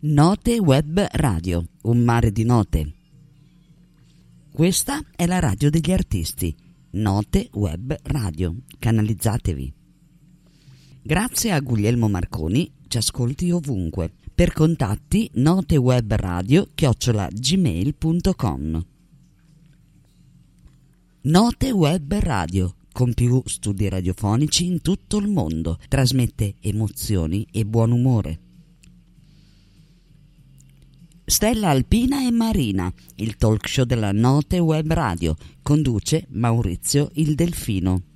Note Web Radio, un mare di note. Questa è la radio degli artisti. Note Web Radio. Canalizzatevi. Grazie a Guglielmo Marconi, ci ascolti ovunque. Per contatti notewebradio chiocciola gmail.com Note Web Radio con più studi radiofonici in tutto il mondo. Trasmette emozioni e buon umore. Stella Alpina e Marina, il talk show della Note Web Radio, conduce Maurizio il Delfino.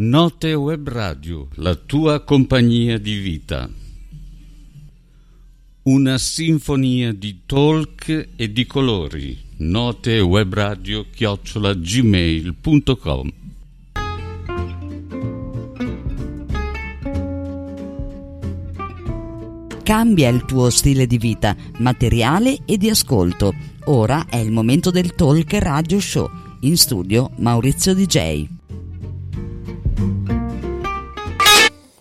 Note Web Radio, la tua compagnia di vita. Una sinfonia di talk e di colori. Note Web Radio chiocciola gmail.com Cambia il tuo stile di vita, materiale e di ascolto. Ora è il momento del Talk Radio Show. In studio Maurizio DJ.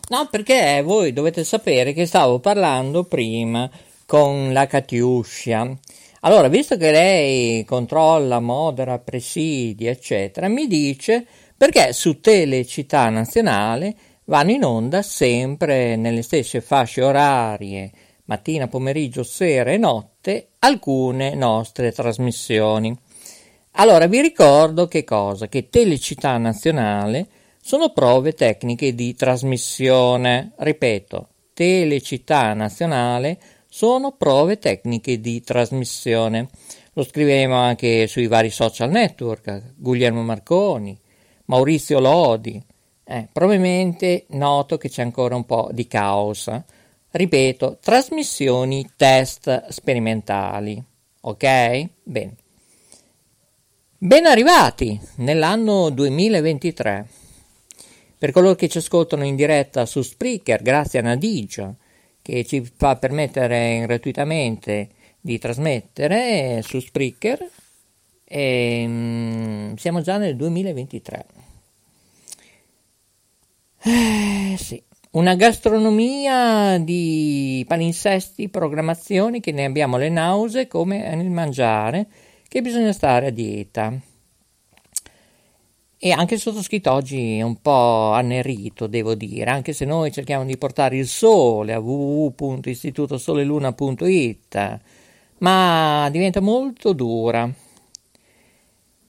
No, perché voi dovete sapere che stavo parlando prima con la Katiuscia. Allora, visto che lei controlla, modera, presidia, eccetera, mi dice perché su Telecittà Nazionale vanno in onda sempre nelle stesse fasce orarie, mattina, pomeriggio, sera e notte, alcune nostre trasmissioni. Allora, vi ricordo che cosa? Che Telecittà Nazionale sono prove tecniche di trasmissione. Ripeto, Telecittà Nazionale sono prove tecniche di trasmissione. Lo scrivemo anche sui vari social network, Guglielmo Marconi, Maurizio Lodi. Eh, probabilmente noto che c'è ancora un po' di caos. Ripeto, trasmissioni test sperimentali. Ok? Bene. Ben arrivati nell'anno 2023. Per coloro che ci ascoltano in diretta su Spreaker, grazie a Nadigia, che ci fa permettere gratuitamente di trasmettere su Spreaker, e, um, siamo già nel 2023. Eh, sì. Una gastronomia di palinsesti, programmazioni che ne abbiamo le nausee come nel mangiare, che bisogna stare a dieta. E anche il sottoscritto oggi è un po' annerito, devo dire, anche se noi cerchiamo di portare il sole a www.istitutosoleluna.it, ma diventa molto dura.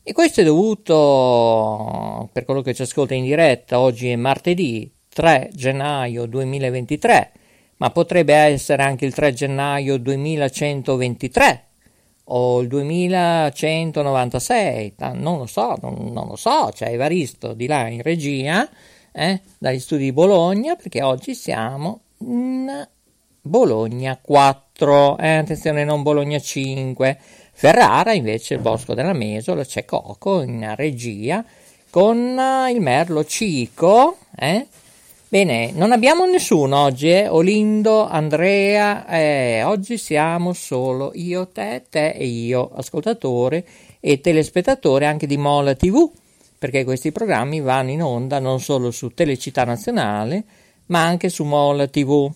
E questo è dovuto, per quello che ci ascolta in diretta, oggi è martedì 3 gennaio 2023, ma potrebbe essere anche il 3 gennaio 2123 o il 2196, non lo so, non, non lo so, c'è Evaristo di là in regia, eh, dagli studi di Bologna, perché oggi siamo in Bologna 4, eh, attenzione non Bologna 5, Ferrara invece il Bosco della Mesola, c'è Coco in regia, con il Merlo Cico, eh, Bene, non abbiamo nessuno oggi, eh? Olindo, Andrea, eh, oggi siamo solo io, te, te e io, ascoltatore e telespettatore anche di Mola TV, perché questi programmi vanno in onda non solo su Telecittà Nazionale, ma anche su Mola TV.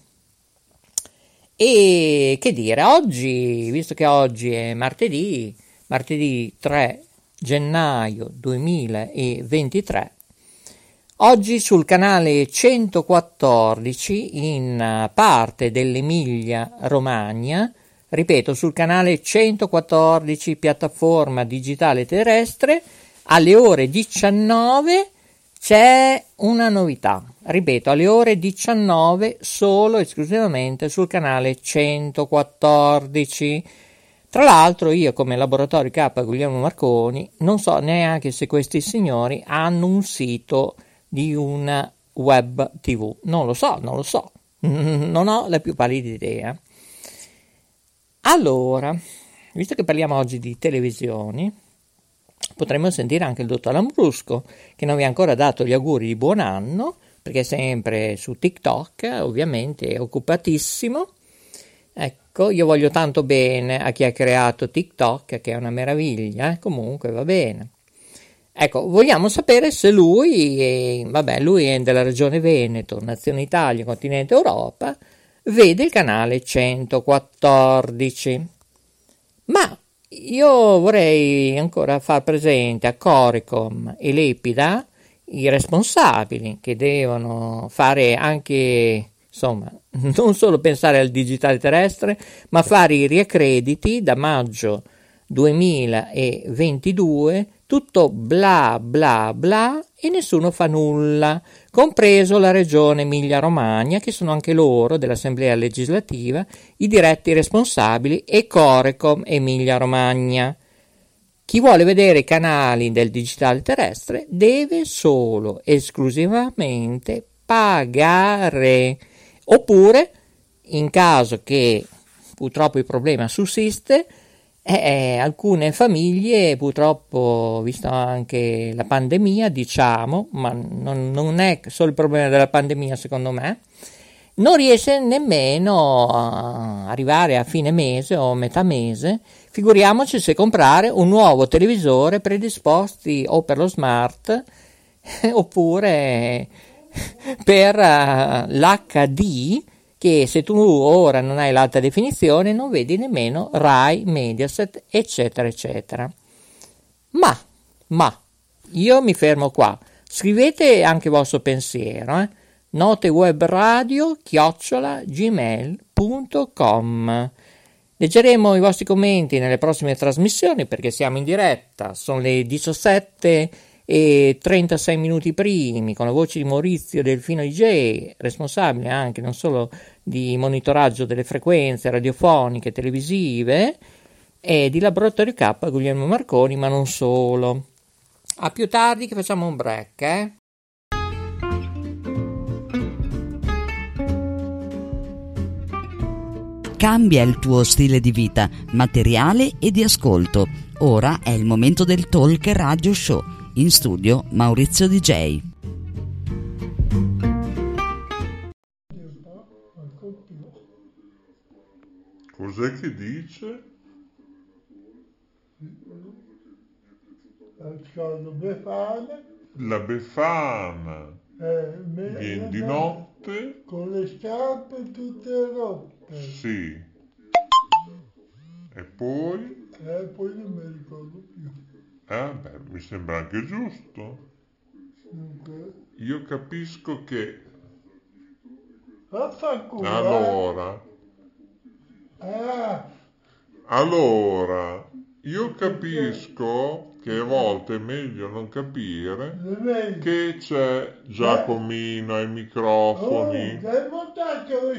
E che dire, oggi, visto che oggi è martedì, martedì 3 gennaio 2023, Oggi sul canale 114 in parte dell'Emilia Romagna, ripeto, sul canale 114 piattaforma digitale terrestre, alle ore 19 c'è una novità. ripeto, alle ore 19 solo esclusivamente sul canale 114. Tra l'altro io come laboratorio K Guglielmo Marconi non so neanche se questi signori hanno un sito di una web tv, non lo so, non lo so, non ho la più pallida idea. Allora, visto che parliamo oggi di televisioni, potremmo sentire anche il dottor Lambrusco che non vi ha ancora dato gli auguri di buon anno perché è sempre su TikTok, ovviamente è occupatissimo. Ecco, io voglio tanto bene a chi ha creato TikTok, che è una meraviglia, eh? comunque va bene. Ecco, vogliamo sapere se lui, è, vabbè, lui è della regione Veneto, Nazione Italia, continente Europa, vede il canale 114. Ma io vorrei ancora far presente a Coricom e Lepida i responsabili che devono fare anche, insomma, non solo pensare al digitale terrestre, ma fare i riaccrediti da maggio 2022, tutto bla bla bla e nessuno fa nulla, compreso la regione Emilia-Romagna, che sono anche loro dell'Assemblea legislativa i diretti responsabili e Corecom Emilia-Romagna. Chi vuole vedere i canali del digitale terrestre deve solo esclusivamente pagare oppure in caso che purtroppo il problema sussiste eh, eh, alcune famiglie purtroppo visto anche la pandemia diciamo ma non, non è solo il problema della pandemia secondo me non riesce nemmeno a arrivare a fine mese o metà mese, figuriamoci se comprare un nuovo televisore predisposti o per lo smart oppure per uh, l'HD che se tu ora non hai l'alta definizione non vedi nemmeno Rai, Mediaset, eccetera, eccetera. Ma, ma, io mi fermo qua. Scrivete anche il vostro pensiero, eh? notewebradio chiocciola gmail.com Leggeremo i vostri commenti nelle prossime trasmissioni perché siamo in diretta, sono le 17 e 36 minuti primi con la voce di Maurizio Delfino IJ, responsabile anche non solo di monitoraggio delle frequenze radiofoniche e televisive e di Laboratorio K Guglielmo Marconi, ma non solo. A più tardi che facciamo un break, eh? Cambia il tuo stile di vita, materiale e di ascolto. Ora è il momento del Talk Radio Show. In studio Maurizio DJ. Cos'è che dice? La Befana. Eh, Viene di notte? Con le scarpe tutte rotte. Sì. E poi? Eh, poi non mi ricordo più. Eh, beh, mi sembra anche giusto. Dunque, Io capisco che eh. allora, Ah, allora, io capisco che a volte è meglio non capire che c'è Giacomino ai Oh, microfoni.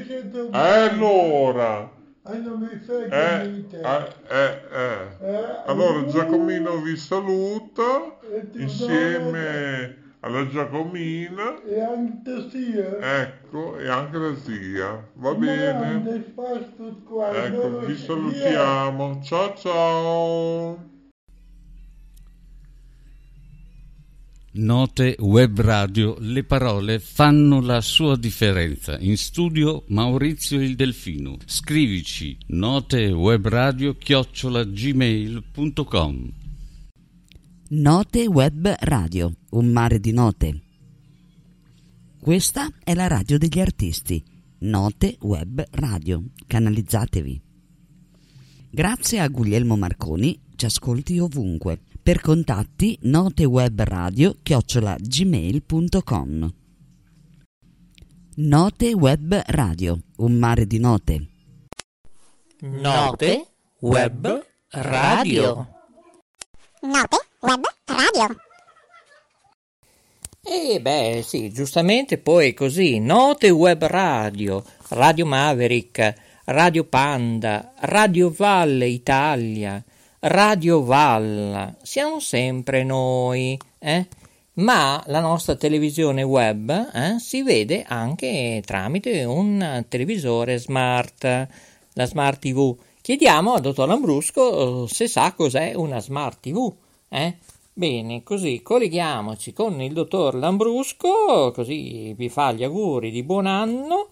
sento E allora, Ah, mi frega eh, eh, eh, eh. Eh, Allora uh, Giacomino vi saluta insieme alla Giacomina, E anche sia. ecco, e anche la zia. Va bene? Ecco, vi salutiamo. Ciao ciao. Note Web Radio, le parole fanno la sua differenza. In studio Maurizio il Delfino. Scrivici notewebradio chiocciola gmail.com Note Web Radio, un mare di note. Questa è la radio degli artisti. Note Web Radio. Canalizzatevi. Grazie a Guglielmo Marconi, ci ascolti ovunque. Per contatti notewebradio chiocciola gmail.com Note Web Radio, un mare di note. Note Web Radio. Note Web Radio. E beh, sì, giustamente poi così, note web radio, Radio Maverick, Radio Panda, Radio Valle Italia, Radio Valla, siamo sempre noi, eh? ma la nostra televisione web eh, si vede anche tramite un televisore smart, la Smart TV. Chiediamo al dottor Lambrusco eh, se sa cos'è una Smart TV. Eh? Bene, così colleghiamoci con il dottor Lambrusco, così vi fa gli auguri di buon anno.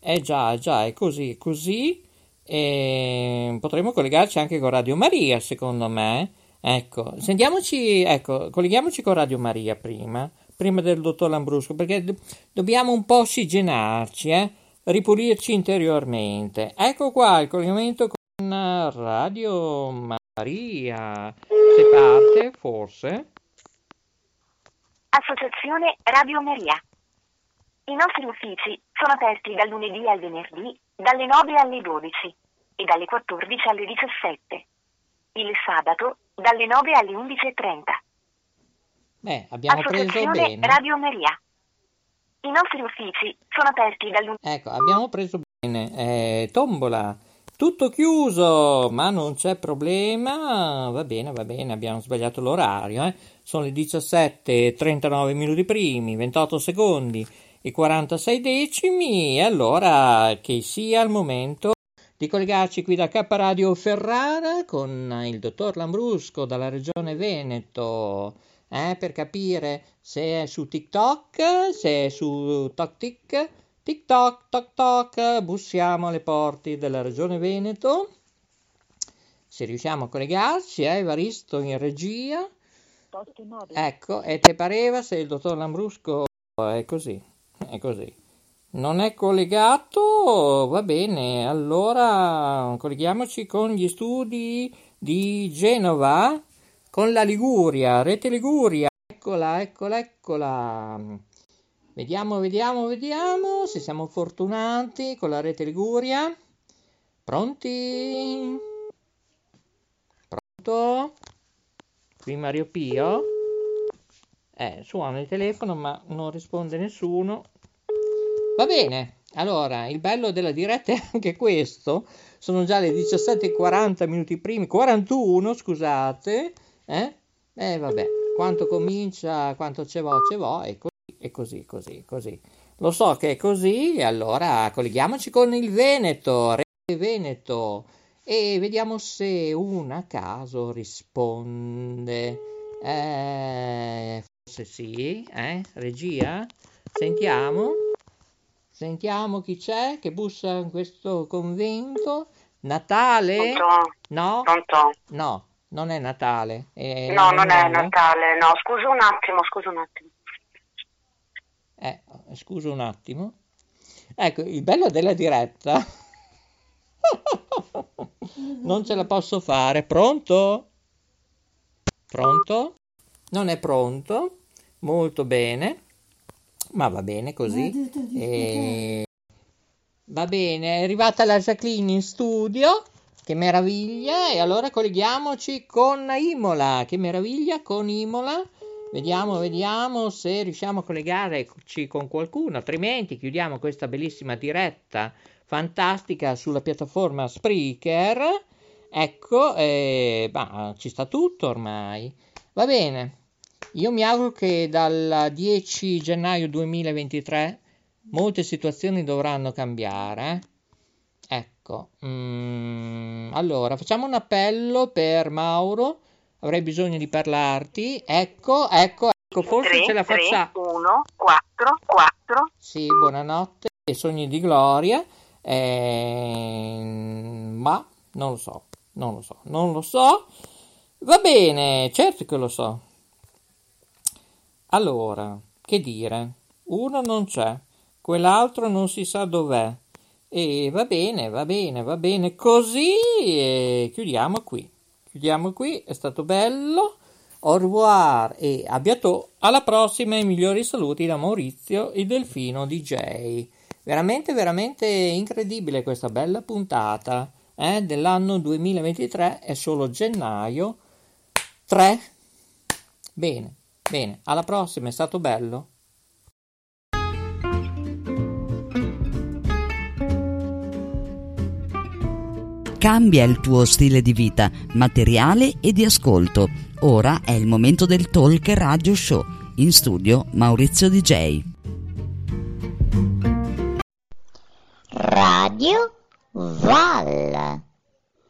Eh già, già, è così, è così. E potremmo collegarci anche con Radio Maria, secondo me. Ecco, sentiamoci, ecco, colleghiamoci con Radio Maria prima, prima del dottor Lambrusco, perché do- dobbiamo un po' ossigenarci, eh? ripulirci interiormente. Ecco qua il collegamento con Radio Maria. Se parte, forse. Associazione Radio Maria. I nostri uffici sono aperti dal lunedì al venerdì, dalle 9 alle 12 e dalle 14 alle 17. Il sabato dalle 9 alle 11.30. Beh, abbiamo preso Associazione bene. Radio Maria. I nostri uffici sono aperti dal lunedì. Ecco, abbiamo preso bene. Eh, tombola. Tutto chiuso, ma non c'è problema. Va bene, va bene, abbiamo sbagliato l'orario. Eh. Sono le 17.39 minuti primi, 28 secondi e 46 decimi. E allora che sia il momento di collegarci qui da K Radio Ferrara con il dottor Lambrusco dalla regione Veneto eh, per capire se è su TikTok, se è su TokTik, TikTok, Tok Tok, bussiamo alle porte della regione Veneto. Se riusciamo a collegarci, eh, Evaristo in regia. Ecco, e ti pareva se il dottor Lambrusco è così, è così. Non è collegato? Va bene, allora colleghiamoci con gli studi di Genova, con la Liguria, Rete Liguria. Eccola, eccola, eccola. Vediamo, vediamo, vediamo se siamo fortunati con la Rete Liguria. Pronti? Pronto? Qui Mario Pio? Eh, suona il telefono ma non risponde nessuno. Va bene, allora il bello della diretta è anche questo. Sono già le 17.40 minuti primi, 41 scusate. Eh? Eh vabbè, quanto comincia, quanto ce vo, ce vo, e così, e così, così, così. Lo so che è così, e allora colleghiamoci con il Veneto, Rete Veneto, e vediamo se una a caso risponde. Eh, forse sì, eh? Regia? Sentiamo. Sentiamo chi c'è che bussa in questo convento. Natale? Pronto? No? Pronto? No, non è Natale. è No, non è Natale. Natale, no, scusa un attimo, scusa un attimo. Eh, scusa un attimo. Ecco, il bello della diretta. non ce la posso fare. Pronto? Pronto? Non è pronto. Molto bene. Ma va bene così. E... Va bene, è arrivata la Jacqueline in studio. Che meraviglia! E allora colleghiamoci con Imola. Che meraviglia con Imola. Vediamo, vediamo se riusciamo a collegarci con qualcuno, altrimenti chiudiamo questa bellissima diretta fantastica sulla piattaforma Spreaker. Ecco, eh, ma ci sta tutto ormai. Va bene. Io mi auguro che dal 10 gennaio 2023 molte situazioni dovranno cambiare. eh. Ecco, mm, allora facciamo un appello per Mauro. Avrei bisogno di parlarti. Ecco, ecco, ecco, forse 3, ce la 3, facciamo. 1, 4, 4. Sì, buonanotte e sogni di gloria. Ehm, ma non lo so, non lo so, non lo so. Va bene, certo che lo so. Allora, che dire? Uno non c'è, quell'altro non si sa dov'è. E va bene, va bene, va bene così. E chiudiamo qui. Chiudiamo qui, è stato bello. Au revoir e a bientôt. Alla prossima e migliori saluti da Maurizio, il delfino DJ. Veramente, veramente incredibile questa bella puntata eh, dell'anno 2023. È solo gennaio 3. Bene, bene. Alla prossima, è stato bello. Cambia il tuo stile di vita, materiale e di ascolto. Ora è il momento del Talk Radio Show. In studio Maurizio DJ. Radio Val.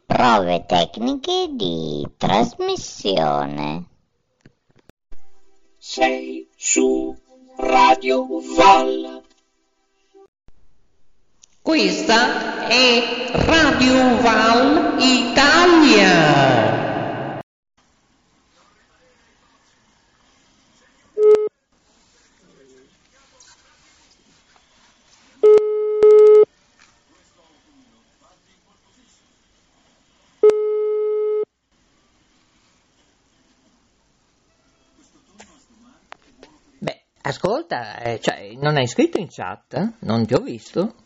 Prove tecniche di trasmissione. Sei su Radio Val. Questa è Radio Val Italia. Ascolta, eh, cioè, non hai scritto in chat? Non ti ho visto?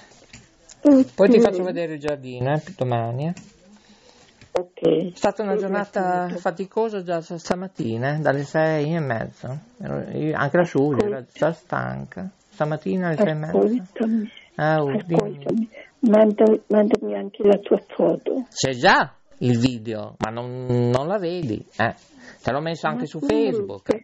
Poi ti faccio vedere il giardino, eh, domani. eh. Ok. È stata una giornata faticosa già st- stamattina, eh, dalle sei e mezza. Io- anche la Giulia era già stanca. Stamattina alle sei e mezza. Ah, oh, ascoltami, Manda- mandami anche la tua foto. C'è già il video, ma non, non la vedi. Eh. Te l'ho messo anche su Facebook.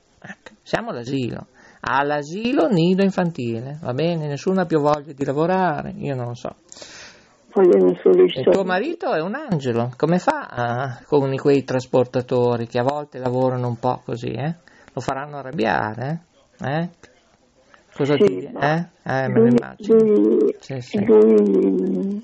Ecco, siamo all'asilo. All'asilo nido infantile, va bene? Nessuno ha più voglia di lavorare, io non lo so. Il tuo marito è un angelo, come fa ah, con quei trasportatori che a volte lavorano un po' così, eh? Lo faranno arrabbiare, eh? Eh? Cosa Sì, dire? Eh? Eh, me lo immagino. lui- Sì, sì. lui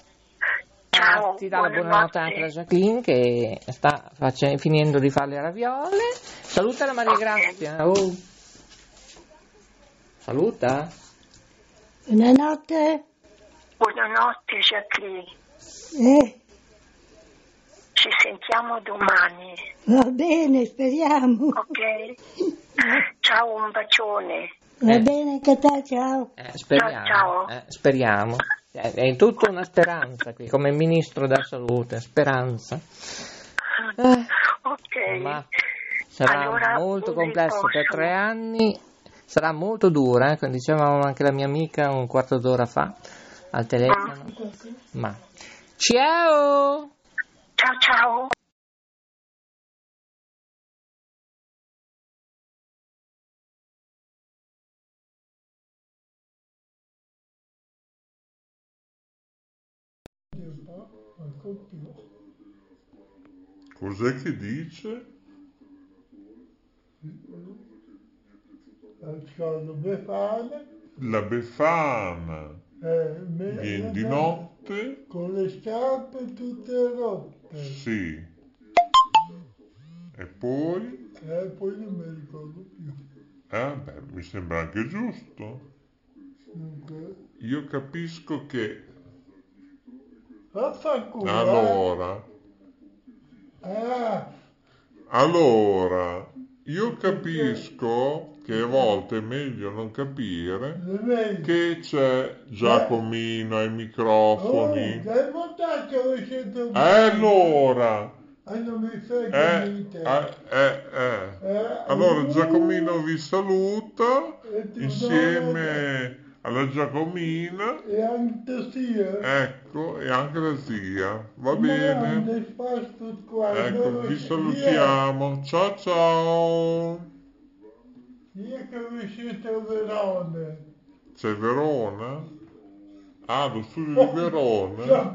Ti dà la buonanotte anche la Jacqueline che sta face- finendo di fare le raviole. Saluta la Maria Grazia. oh. Saluta. Buonanotte. Buonanotte Jacqueline, Eh, ci sentiamo domani, va bene, speriamo. ok? Ciao, un bacione. Va bene anche te, ciao. Eh, speriamo. Ciao, ciao. eh, speriamo. È tutta una speranza qui, come ministro della salute, speranza. Eh, Ok. ma sarà Allora, molto complesso per tre anni, sarà molto dura, eh, come diceva anche la mia amica un quarto d'ora fa al telefono. Ma ciao! Ciao ciao. Cos'è che dice? Sono Befana, La Befana eh, me- viene di notte? con le scarpe tutte rotte. Sì. E poi? E poi non mi ricordo più. Eh, beh, mi sembra anche giusto. Dunque, Io capisco che vaffanculo. eh. allora, Ah, allora, io capisco che a volte è meglio non capire che c'è Giacomino ai oh, microfoni. dai montaggio lo sento E allora, eh, eh, eh, eh. Eh, Allora Giacomino vi saluta insieme alla Giacomina, E anche sia. ecco, e anche la zia. Va bene? Ecco, vi salutiamo. Ciao ciao. Io che vi siete Verone. C'è Verona? Ah, lo studio di Verona?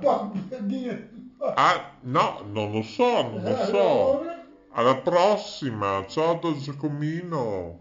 Ah, no, non lo so, non lo so. Alla prossima. Ciao da Giacomino.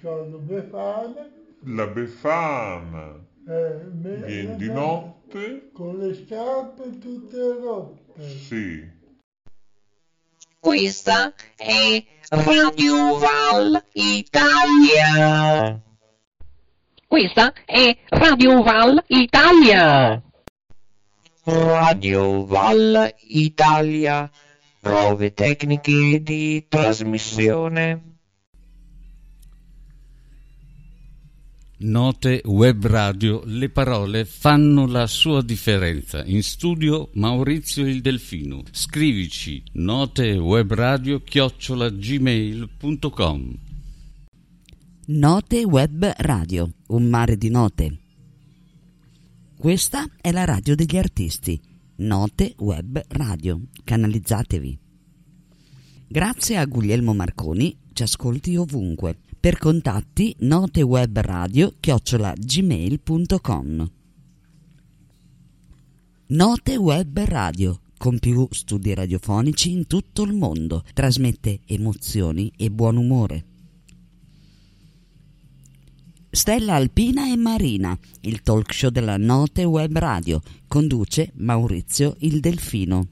Sono Befana. La Befana Eh, viene di notte? Con le scarpe tutte rotte. Sì. Questa è Radio Val Italia. Questa è Radio Val Italia. Radio Val Italia. Prove tecniche di trasmissione. Note web radio, le parole fanno la sua differenza. In studio Maurizio il Delfino. Scrivici notewebradio chiocciola gmail.com Note Web Radio, un mare di note. Questa è la radio degli artisti. Note Web Radio. Canalizzatevi. Grazie a Guglielmo Marconi, ci ascolti ovunque. Per contatti notewebradio chiocciola gmail.com Note Web Radio, con più studi radiofonici in tutto il mondo, trasmette emozioni e buon umore. Stella Alpina e Marina, il talk show della Note Web Radio, conduce Maurizio il Delfino.